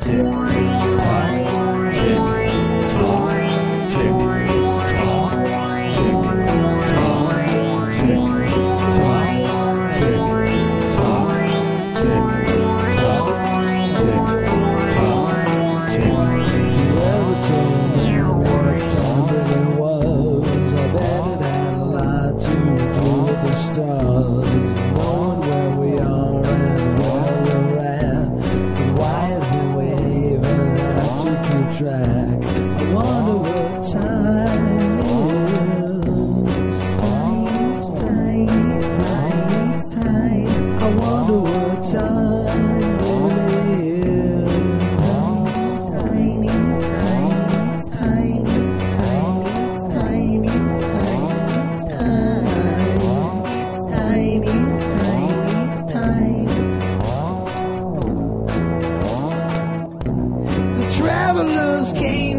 stars, track. I wonder what time travelers came